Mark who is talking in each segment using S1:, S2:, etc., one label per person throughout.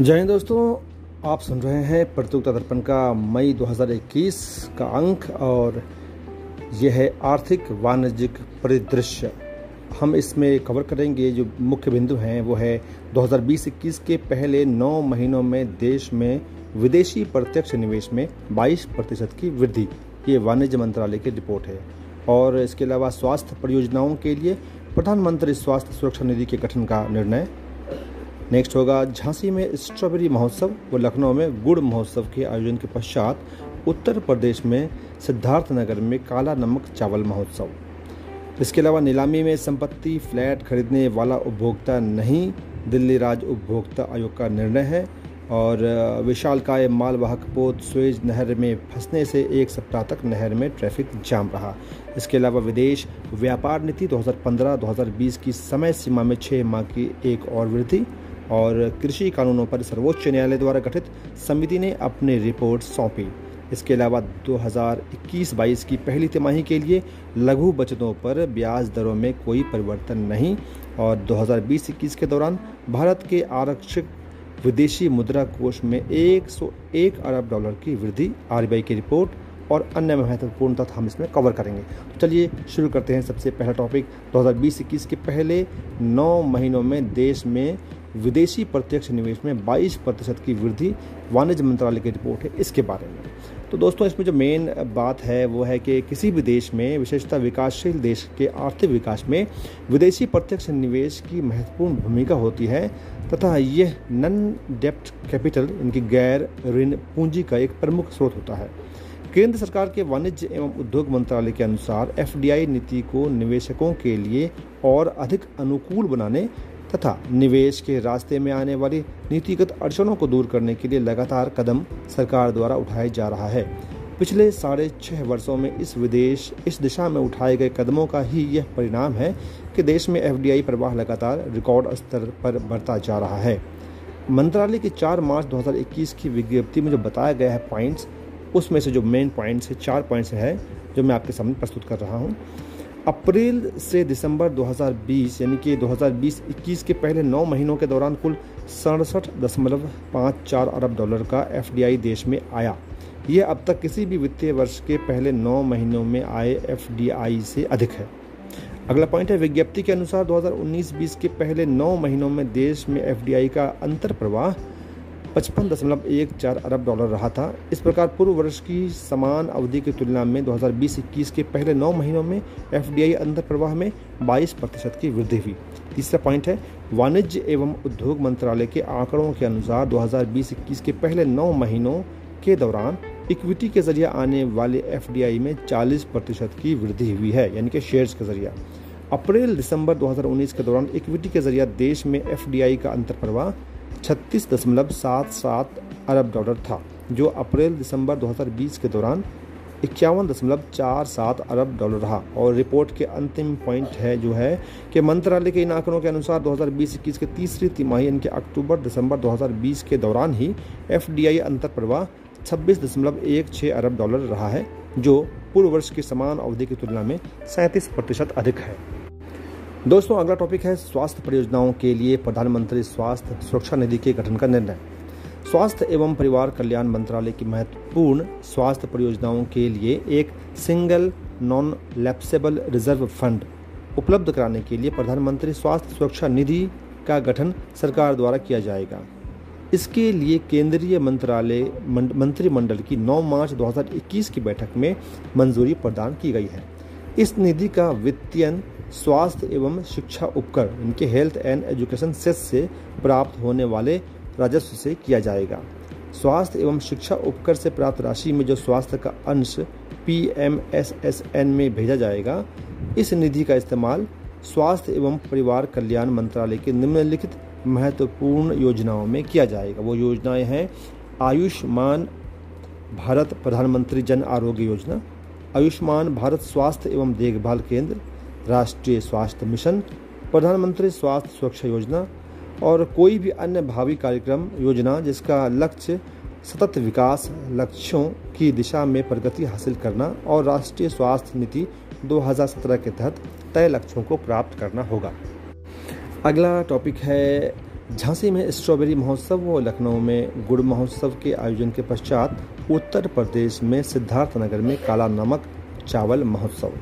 S1: जय हिंद दोस्तों, आप सुन रहे हैं प्रतियोगिता दर्पण का मई 2021 का अंक और यह है आर्थिक वाणिज्यिक परिदृश्य। हम इसमें कवर करेंगे जो मुख्य बिंदु हैं, वो है 2020-21 के पहले नौ महीनों में देश में विदेशी प्रत्यक्ष निवेश में 22 प्रतिशत की वृद्धि। ये वाणिज्य मंत्रालय की रिपोर्ट है। और इसके अलावा स्वास्थ्य परियोजनाओं के लिए प्रधानमंत्री स्वास्थ्य सुरक्षा निधि के गठन का निर्णय नेक्स्ट होगा, झांसी में स्ट्रॉबेरी महोत्सव व लखनऊ में गुड़ महोत्सव के आयोजन के पश्चात उत्तर प्रदेश में सिद्धार्थनगर में काला नमक चावल महोत्सव। इसके अलावा नीलामी में संपत्ति फ्लैट खरीदने वाला उपभोक्ता नहीं, दिल्ली राज्य उपभोक्ता आयोग का निर्णय है और विशालकाय मालवाहक पोत स्वेज नहर में फंसने से एक सप्ताह तक नहर में ट्रैफ़िक जाम रहा। इसके अलावा विदेश व्यापार नीति 2015-2020 की समय सीमा में छः माह की एक और वृद्धि और कृषि कानूनों पर सर्वोच्च न्यायालय द्वारा गठित समिति ने अपनी रिपोर्ट सौंपी। इसके अलावा 2021-22 की पहली तिमाही के लिए लघु बचतों पर ब्याज दरों में कोई परिवर्तन नहीं और 2020-21 के दौरान भारत के आरक्षित विदेशी मुद्रा कोष में 101 अरब डॉलर की वृद्धि आरबीआई की रिपोर्ट और अन्य महत्वपूर्ण तथ्य हम इसमें कवर करेंगे। तो चलिए शुरू करते हैं सबसे पहला टॉपिक 2020-21 के पहले नौ महीनों में देश में विदेशी प्रत्यक्ष निवेश में 22 प्रतिशत की वृद्धि वाणिज्य मंत्रालय की रिपोर्ट है। इसके बारे में। तो दोस्तों, इसमें जो मेन बात है, वो है कि किसी भी देश में, विशेषतः विकासशील देश के आर्थिक विकास में, विदेशी प्रत्यक्ष निवेश की महत्वपूर्ण भूमिका होती है, तथा यह नन डेप्ट कैपिटल इनकी गैर ऋण पूंजी का एक प्रमुख स्रोत होता है। केंद्र सरकार के वाणिज्य एवं उद्योग मंत्रालय के अनुसार एफडीआई नीति को निवेशकों के लिए और अधिक अनुकूल बनाने तथा निवेश के रास्ते में आने वाली नीतिगत अड़चनों को दूर करने के लिए लगातार कदम सरकार द्वारा उठाया जा रहा है। पिछले साढ़े छह वर्षों में इस विदेश, इस दिशा में उठाए गए कदमों का ही यह परिणाम है कि देश में एफडीआई प्रवाह लगातार रिकॉर्ड स्तर पर बढ़ता जा रहा है। मंत्रालय की 4 मार्च 2021 की विज्ञप्ति में जो बताया गया है पॉइंट्स, उसमें से जो मेन पॉइंट्स है, चार पॉइंट्स है जो मैं आपके सामने प्रस्तुत कर रहा हूँ। अप्रैल से दिसंबर 2020 यानी कि 2020-21 के पहले नौ महीनों के दौरान कुल सड़सठ दशमलव पाँच चार अरब डॉलर का एफडीआई देश में आया। यह अब तक किसी भी वित्तीय वर्ष के पहले नौ महीनों में आए एफडीआई से अधिक है। अगला पॉइंट है, विज्ञप्ति के अनुसार 2019-20 के पहले नौ महीनों में देश में एफडीआई का अंतर प्रवाह पचपन दशमलव एक चार अरब डॉलर रहा था। इस प्रकार पूर्व वर्ष की समान अवधि की तुलना में 2020-21 के पहले नौ महीनों में एफडीआई अंतर प्रवाह में 22 प्रतिशत की वृद्धि हुई। तीसरा पॉइंट है, वाणिज्य एवं उद्योग मंत्रालय के आंकड़ों के अनुसार 2020-21 के पहले नौ महीनों के दौरान इक्विटी के ज़रिए आने वाले एफडीआई में 40 प्रतिशत की वृद्धि हुई है, यानी कि शेयर्स के ज़रिए। अप्रैल दिसंबर 2019 के दौरान इक्विटी के ज़रिए देश में एफडीआई का अंतर प्रवाह छत्तीस दशमलव सात सात अरब डॉलर था, जो अप्रैल दिसंबर 2020 के दौरान इक्यावन दशमलव चार सात अरब डॉलर रहा। और रिपोर्ट के अंतिम पॉइंट है, जो है कि मंत्रालय के इन आंकड़ों के अनुसार 2020-21 के तीसरी तिमाही, यानी कि अक्टूबर दिसंबर 2020 के दौरान ही एफ़ डी आई अंतर प्रवाह छब्बीस दशमलव एक छः अरब डॉलर रहा है, जो पूर्व वर्ष की समान अवधि की तुलना में सैंतीस प्रतिशत अधिक है। दोस्तों, अगला टॉपिक है स्वास्थ्य परियोजनाओं के लिए प्रधानमंत्री स्वास्थ्य सुरक्षा निधि के गठन का निर्णय। स्वास्थ्य एवं परिवार कल्याण मंत्रालय की महत्वपूर्ण स्वास्थ्य परियोजनाओं के लिए एक single non lapsable reserve fund उपलब्ध कराने के लिए प्रधानमंत्री स्वास्थ्य सुरक्षा निधि का गठन सरकार द्वारा किया जाएगा। इसके लिए केंद्रीय मंत्रालय मंत्रिमंडल की 9 मार्च 2021 की बैठक में मंजूरी प्रदान की गई है। इस निधि का वित्तीय स्वास्थ्य एवं शिक्षा उपकर इनके हेल्थ एंड एजुकेशन सेस से प्राप्त होने वाले राजस्व से किया जाएगा। स्वास्थ्य एवं शिक्षा उपकर से प्राप्त राशि में जो स्वास्थ्य का अंश P M S S N में भेजा जाएगा, इस निधि का इस्तेमाल स्वास्थ्य एवं परिवार कल्याण मंत्रालय के निम्नलिखित महत्वपूर्ण योजनाओं में किया जाएगा। वो योजनाएँ हैं आयुष्मान भारत प्रधानमंत्री जन आरोग्य योजना, आयुष्मान भारत स्वास्थ्य एवं देखभाल केंद्र राष्ट्रीय स्वास्थ्य मिशन, प्रधानमंत्री स्वास्थ्य सुरक्षा योजना और कोई भी अन्य भावी कार्यक्रम योजना जिसका लक्ष्य सतत विकास, लक्ष्यों की दिशा में प्रगति हासिल करना और राष्ट्रीय स्वास्थ्य नीति 2017 के तहत तय लक्ष्यों को प्राप्त करना होगा। अगला टॉपिक है, झांसी में स्ट्रॉबेरी महोत्सव व लखनऊ में गुड़ महोत्सव के आयोजन के पश्चात उत्तर प्रदेश में सिद्धार्थनगर में काला नमक चावल महोत्सव।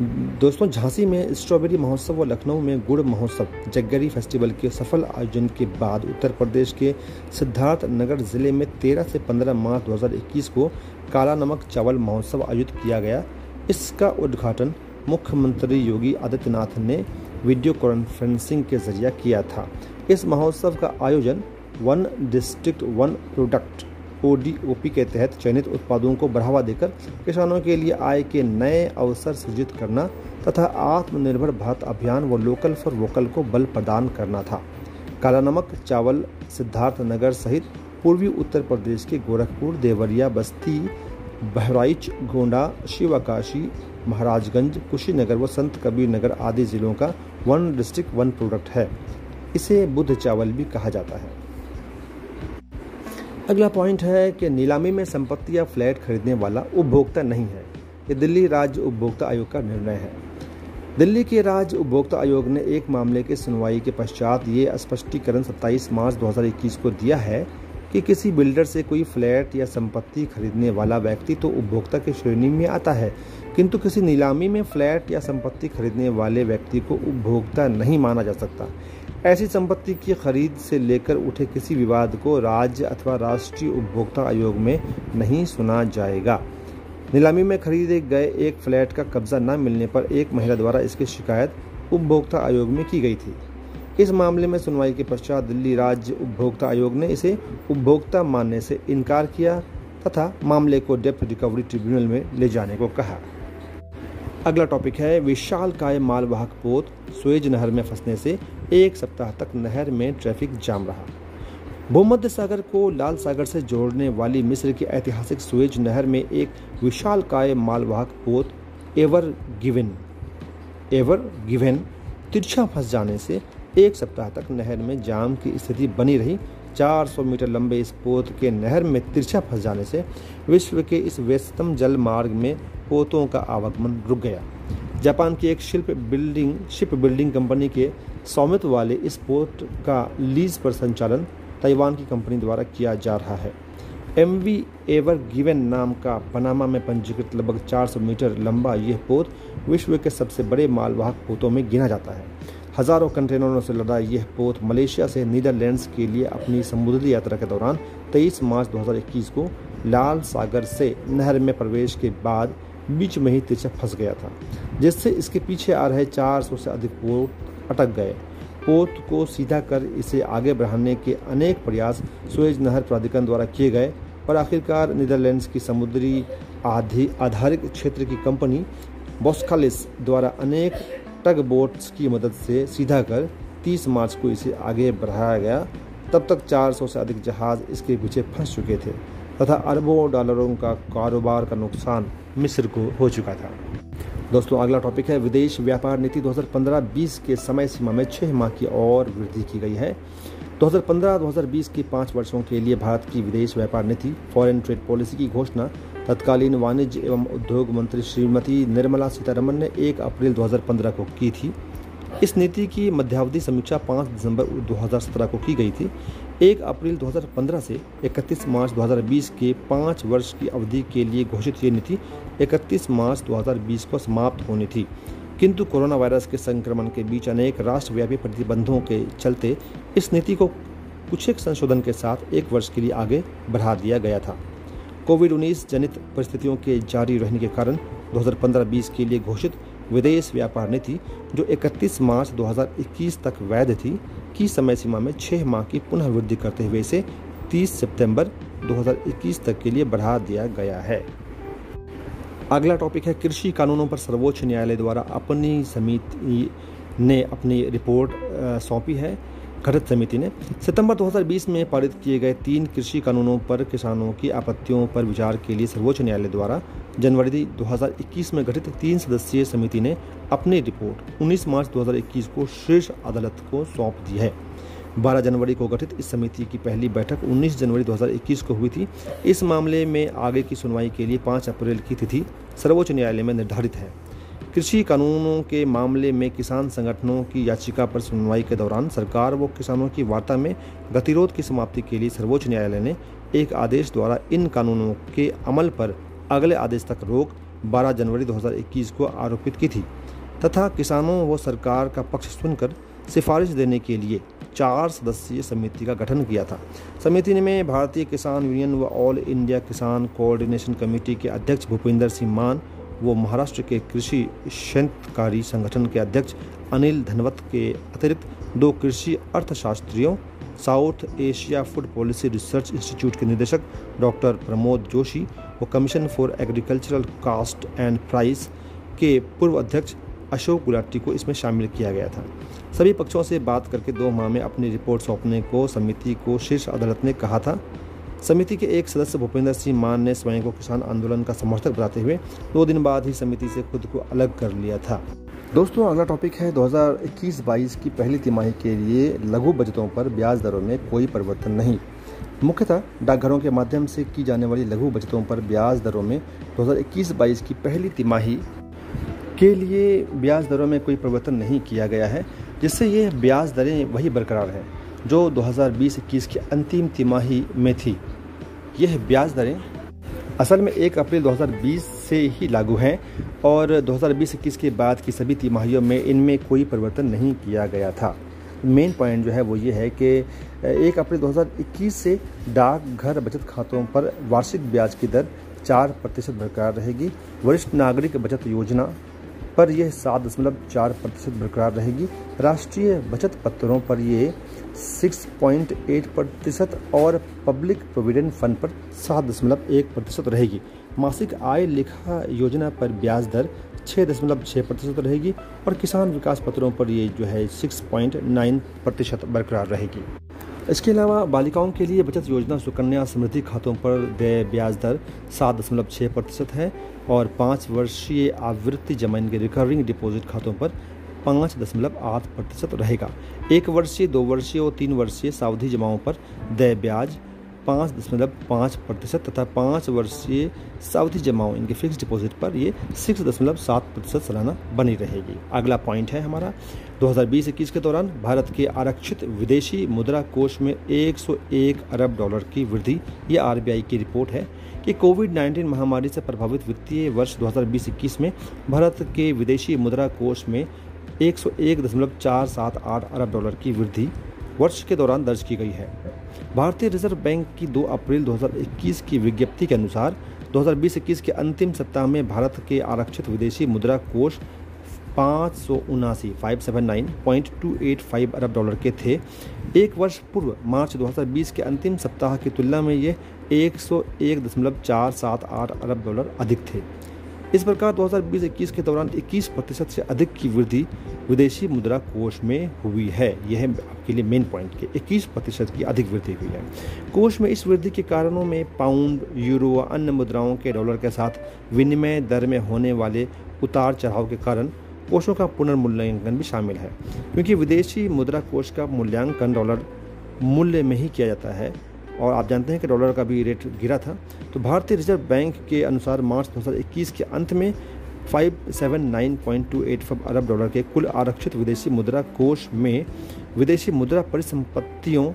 S1: दोस्तों, झांसी में स्ट्रॉबेरी महोत्सव व लखनऊ में गुड़ महोत्सव, जग्गरी फेस्टिवल के सफल आयोजन के बाद उत्तर प्रदेश के सिद्धार्थ नगर ज़िले में 13 से 15 मार्च 2021 को काला नमक चावल महोत्सव आयोजित किया गया। इसका उद्घाटन मुख्यमंत्री योगी आदित्यनाथ ने वीडियो कॉन्फ्रेंसिंग के ज़रिए किया था। इस महोत्सव का आयोजन one district one product ODOP के तहत चयनित उत्पादों को बढ़ावा देकर किसानों के लिए आय के नए अवसर सृजित करना तथा आत्मनिर्भर भारत अभियान व लोकल फॉर वोकल को बल प्रदान करना था। काला नमक, चावल, सिद्धार्थ नगर सहित पूर्वी उत्तर प्रदेश के गोरखपुर, देवरिया, बस्ती, बहराइच, गोंडा, शिवकाशी, महाराजगंज, कुशीनगर व संत कबीर नगर आदि जिलों का वन डिस्ट्रिक्ट वन प्रोडक्ट है। इसे बुद्ध चावल भी कहा जाता है। अगला पॉइंट है कि नीलामी में संपत्ति या फ्लैट खरीदने वाला उपभोक्ता नहीं है। ये दिल्ली राज्य उपभोक्ता आयोग का निर्णय है। दिल्ली के राज्य उपभोक्ता आयोग ने एक मामले के सुनवाई के पश्चात ये स्पष्टीकरण 27 मार्च 2021 को दिया है कि किसी बिल्डर से कोई फ्लैट या संपत्ति खरीदने वाला व्यक्ति तो उपभोक्ता की श्रेणी में आता है किंतु किसी नीलामी में फ्लैट या संपत्ति खरीदने वाले व्यक्ति को उपभोक्ता नहीं माना जा सकता। ऐसी संपत्ति की खरीद से लेकर उठे किसी विवाद को राज्य अथवा राष्ट्रीय उपभोक्ता आयोग में नहीं सुना जाएगा। नीलामी में खरीदे गए एक फ्लैट का कब्जा न मिलने पर एक महिला द्वारा इसकी शिकायत उपभोक्ता आयोग में की गई थी। इस मामले में सुनवाई के पश्चात दिल्ली राज्य उपभोक्ता आयोग ने इसे उपभोक्ता मानने से इनकार किया तथा मामले को डेप्थ रिकवरी ट्रिब्यूनल में ले जाने को कहा। अगला टॉपिक है, विशाल काय मालवाहक पोत स्वेज नहर में फंसने से एक सप्ताह तक नहर में ट्रैफ़िक जाम रहा। भूमध्य सागर को लाल सागर से जोड़ने वाली मिस्र की ऐतिहासिक स्वेज नहर में एक विशाल काय मालवाहक पोत एवर गिवन एवर गिवन तिरछा फंस जाने से एक सप्ताह तक नहर में जाम की स्थिति बनी रही। 400 मीटर लंबे इस पोत के नहर में तिरछा फंस जाने से विश्व के इस व्यस्तम जल मार्ग में पोतों का आवागमन रुक गया। जापान की एक शिल्प बिल्डिंग, शिप बिल्डिंग कंपनी के स्वामित्व वाले इस पोर्ट का लीज पर संचालन ताइवान की कंपनी द्वारा किया जा रहा है। एम वी एवर गिवन नाम का पनामा में पंजीकृत लगभग 400 मीटर लंबा यह पोत विश्व के सबसे बड़े मालवाहक पोतों में गिना जाता है। हज़ारों कंटेनरों से लदा यह पोत मलेशिया से नीदरलैंड्स के लिए अपनी समुद्री यात्रा के दौरान 23 मार्च 2021 को लाल सागर से नहर में प्रवेश के बाद बीच में ही तिरछा फंस गया था, जिससे इसके पीछे आ रहे 400 से अधिक पोत अटक गए। पोत को सीधा कर इसे आगे बढ़ाने के अनेक प्रयास सुएज नहर प्राधिकरण द्वारा किए गए, पर आखिरकार नीदरलैंड्स की समुद्री आधारित क्षेत्र की कंपनी बॉस्कालिस द्वारा अनेक टग बोट्स की मदद से सीधा कर 30 मार्च को इसे आगे बढ़ाया गया, तब तक 400 से अधिक जहाज़ इसके पीछे फंस चुके थे, तथा अरबों डॉलरों का कारोबार का नुकसान मिस्र को हो चुका था। दोस्तों, अगला टॉपिक है, विदेश व्यापार नीति 2015-20 के समय सीमा में छः माह की और वृद्धि की गई है। 2015-2020 के पाँच वर्षों के लिए भारत की विदेश व्यापार नीति फॉरेन ट्रेड पॉलिसी की घोषणा, तत्कालीन वाणिज्य एवं उद्योग मंत्री श्रीमती निर्मला सीतारमन ने 1 अप्रैल 2015 को की थी। इस नीति की मध्यावधि समीक्षा 5 दिसंबर 2017 को की गई थी। 1 अप्रैल 2015 से 31 मार्च 2020 के पाँच वर्ष की अवधि के लिए घोषित ये नीति 31 मार्च 2020 को समाप्त होनी थी। किंतु कोरोना वायरस के संक्रमण के बीच अनेक राष्ट्रव्यापी प्रतिबंधों के चलते इस नीति को कुछ एक संशोधन के साथ एक वर्ष के लिए आगे बढ़ा दिया गया था। कोविड 19 जनित परिस्थितियों के जारी रहने के कारण 2015-20 के लिए घोषित विदेश व्यापार नीति, जो 31 मार्च 2021 तक वैध थी की समय सीमा में छह माह की पुनः वृद्धि करते हुए इसे 30 सितंबर 2021 तक के लिए बढ़ा दिया गया है। अगला टॉपिक है, कृषि कानूनों पर सर्वोच्च न्यायालय द्वारा अपनी समिति ने अपनी रिपोर्ट सौंपी है। गठित समिति ने सितंबर 2020 में पारित किए गए तीन कृषि कानूनों पर किसानों की आपत्तियों पर विचार के लिए सर्वोच्च न्यायालय द्वारा जनवरी 2021 में गठित तीन सदस्यीय समिति ने अपनी रिपोर्ट 19 मार्च 2021 को शीर्ष अदालत को सौंप दी है। 12 जनवरी को गठित इस समिति की पहली बैठक 19 जनवरी 2021 को हुई थी। इस मामले में आगे की सुनवाई के लिए 5 अप्रैल की तिथि सर्वोच्च न्यायालय में निर्धारित है। कृषि कानूनों के मामले में किसान संगठनों की याचिका पर सुनवाई के दौरान सरकार व किसानों की वार्ता में गतिरोध की समाप्ति के लिए सर्वोच्च न्यायालय ने एक आदेश द्वारा इन कानूनों के अमल पर अगले आदेश तक रोक 12 जनवरी 2021 को आरोपित की थी, तथा किसानों व सरकार का पक्ष सुनकर सिफारिश देने के लिए चार सदस्यीय समिति का गठन किया था। समिति में भारतीय किसान यूनियन व all India Kisan coordination committee के अध्यक्ष भूपिंदर सिंह मान वो महाराष्ट्र के कृषि शंतकारी संगठन के अध्यक्ष अनिल धनवत के अतिरिक्त दो कृषि अर्थशास्त्रियों, South Asia food policy research institute के निदेशक डॉक्टर प्रमोद जोशी व commission for agricultural cost and price के पूर्व अध्यक्ष अशोक गुलाटी को इसमें शामिल किया गया था। सभी पक्षों से बात करके दो माह में अपनी रिपोर्ट सौंपने को, समिति को शीर्ष अदालत ने कहा था। समिति के एक सदस्य भूपेंद्र सिंह मान ने स्वयं को किसान आंदोलन का समर्थक बताते हुए दो दिन बाद ही समिति से खुद को अलग कर लिया था। दोस्तों, अगला टॉपिक है 2021-22 की पहली तिमाही के लिए लघु बजटों पर ब्याज दरों में कोई परिवर्तन नहीं। मुख्यतः डाकघरों के माध्यम से की जाने वाली लघु बचतों पर ब्याज दरों में 2021-22 की पहली तिमाही के लिए ब्याज दरों में कोई परिवर्तन नहीं किया गया है, जिससे ये ब्याज दरें वही बरकरार हैं। जो 2020-21 की अंतिम तिमाही में थी। यह ब्याज दरें असल में एक अप्रैल 2020 से ही लागू हैं और 2020-21 के बाद की सभी तिमाहियों में इनमें कोई परिवर्तन नहीं किया गया था। मेन पॉइंट जो है वो ये है कि एक अप्रैल 2021 से डाकघर बचत खातों पर वार्षिक ब्याज की दर चार प्रतिशत बरकरार रहेगी। वरिष्ठ नागरिक बचत योजना पर यह सात दशमलव चार प्रतिशत बरकरार रहेगी। राष्ट्रीय बचत पत्रों पर ये 6.8 प्रतिशत और पब्लिक प्रोविडेंट फंड पर सात दशमलव एक प्रतिशत रहेगी। मासिक आय लेखा योजना पर ब्याज दर छः दशमलव छः प्रतिशत रहेगी और किसान विकास पत्रों पर ये जो है सिक्स पॉइंट नाइन प्रतिशत बरकरार रहेगी। इसके अलावा बालिकाओं के लिए बचत योजना सुकन्या समृद्धि खातों पर देय ब्याज दर सात दशमलव छः प्रतिशत है और पाँच वर्षीय आवृत्ति जमा इनके रिकरिंग डिपॉजिट खातों पर पाँच दशमलव आठ प्रतिशत रहेगा। एक वर्षीय, दो वर्षीय और तीन वर्षीय सावधि जमाओं पर देय ब्याज पाँच दशमलव पाँच प्रतिशत तथा पाँच वर्षीय सावधि जमाओं, इनके फिक्स डिपॉजिट पर ये सिक्स दशमलव सात प्रतिशत सालाना बनी रहेगी। अगला पॉइंट है हमारा 2020-21 के दौरान भारत के आरक्षित विदेशी मुद्रा कोष में 101 अरब डॉलर की वृद्धि, ये आरबीआई की रिपोर्ट है कि कोविड 19 महामारी से प्रभावित वित्तीय वर्ष 2020-21 में भारत के विदेशी मुद्रा कोष में एक सौ एक दशमलव चार सात आठ अरब डॉलर की वृद्धि वर्ष के दौरान दर्ज की गई है। भारतीय रिज़र्व बैंक की 2 अप्रैल 2021 की विज्ञप्ति के अनुसार 2020-21 के अंतिम सप्ताह में भारत के आरक्षित विदेशी मुद्रा कोष पाँच सौ उनासी five seven nine point two eight five अरब डॉलर के थे। एक वर्ष पूर्व मार्च 2020 के अंतिम सप्ताह की तुलना में ये एक सौ एक दशमलव चार सात आठ अरब डॉलर अधिक थे। इस प्रकार 2020-21 के दौरान 21 प्रतिशत से अधिक की वृद्धि विदेशी मुद्रा कोष में हुई है। यह आपके लिए मेन पॉइंट के 21 प्रतिशत की अधिक वृद्धि हुई है। कोष में इस वृद्धि के कारणों में पाउंड यूरो व अन्य मुद्राओं के डॉलर के साथ विनिमय दर में होने वाले उतार चढ़ाव के कारण कोषों का पुनर्मूल्यांकन भी शामिल है। क्योंकि विदेशी मुद्रा कोष का मूल्यांकन डॉलर मूल्य में ही किया जाता है और आप जानते हैं कि डॉलर का भी रेट गिरा था। तो भारतीय रिज़र्व बैंक के अनुसार मार्च 2021 के अंत में 579.285 अरब डॉलर के कुल आरक्षित विदेशी मुद्रा कोष में विदेशी मुद्रा परिसंपत्तियों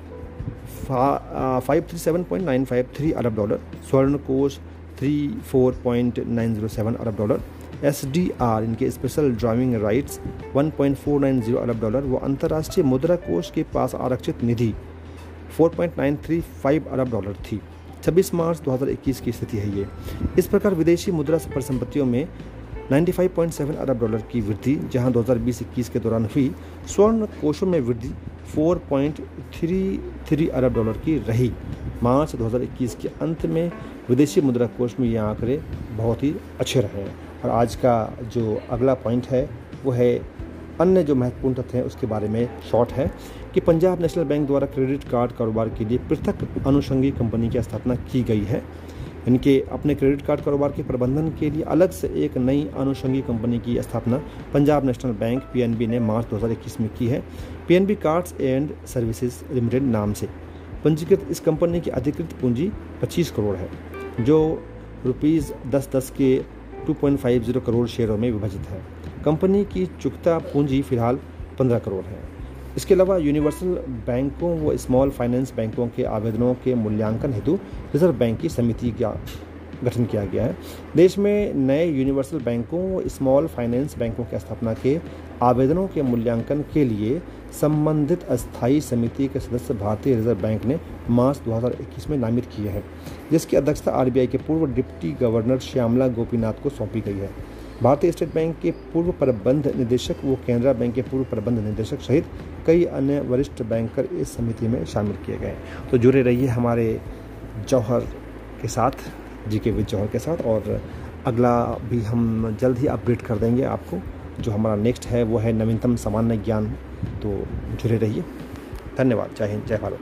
S1: 537.953 अरब डॉलर, स्वर्ण कोष 34.907 अरब डॉलर एस डी आर इनके स्पेशल ड्राइविंग राइट्स 1.490 अरब डॉलर, व अंतर्राष्ट्रीय मुद्रा कोष के पास आरक्षित निधि 4.935 अरब डॉलर थी। 26 मार्च 2021 की स्थिति है ये। इस प्रकार विदेशी मुद्रा परिसंपत्तियों में 95.7 अरब डॉलर की वृद्धि, जहाँ 2020-21 के दौरान हुई, स्वर्ण कोषों में वृद्धि 4.33 अरब डॉलर की रही। मार्च 2021 के अंत में विदेशी मुद्रा कोष में ये आंकड़े बहुत ही अच्छे रहे और आज का जो अगला पॉइंट है, वो है अन्य जो महत्वपूर्ण तथ्य हैं, उसके बारे में शॉर्ट है कि पंजाब नेशनल बैंक द्वारा क्रेडिट कार्ड कारोबार के लिए पृथक अनुषंगी कंपनी की स्थापना की गई है। इनके अपने क्रेडिट कार्ड कारोबार के प्रबंधन के लिए अलग से एक नई अनुषंगी कंपनी की स्थापना पंजाब नेशनल बैंक पीएनबी ने मार्च 2021 में की है। PNB cards and services limited नाम से। पंजीकृत इस कंपनी की अधिकृत पूंजी 25 करोड़ है, जो रुपीज़ दस दस के 2.50 करोड़ शेयरों में विभाजित है। कंपनी की चुकता पूंजी फ़िलहाल पंद्रह करोड़ है। इसके अलावा यूनिवर्सल बैंकों व स्मॉल फाइनेंस बैंकों के आवेदनों के मूल्यांकन हेतु रिज़र्व बैंक की समिति का गठन किया गया है। देश में नए यूनिवर्सल बैंकों व स्मॉल फाइनेंस बैंकों की स्थापना के आवेदनों के मूल्यांकन के लिए संबंधित अस्थायी समिति के सदस्य भारतीय रिज़र्व बैंक ने मार्च 2021 में नामित किए हैं, जिसकी अध्यक्षता आरबीआई के पूर्व डिप्टी गवर्नर श्यामला गोपीनाथ को सौंपी गई है। भारतीय स्टेट बैंक के पूर्व प्रबंध निदेशक व केनरा बैंक के पूर्व प्रबंध निदेशक सहित कई अन्य वरिष्ठ बैंकर इस समिति में शामिल किए गए तो जुड़े रहिए हमारे जौहर के साथ जी के विद जौहर के साथ, और अगला भी हम जल्द ही अपडेट कर देंगे आपको, जो हमारा नेक्स्ट है, वो है नवीनतम सामान्य ज्ञान। तो जुड़े रहिए। धन्यवाद। जय हिंद, जय भारत।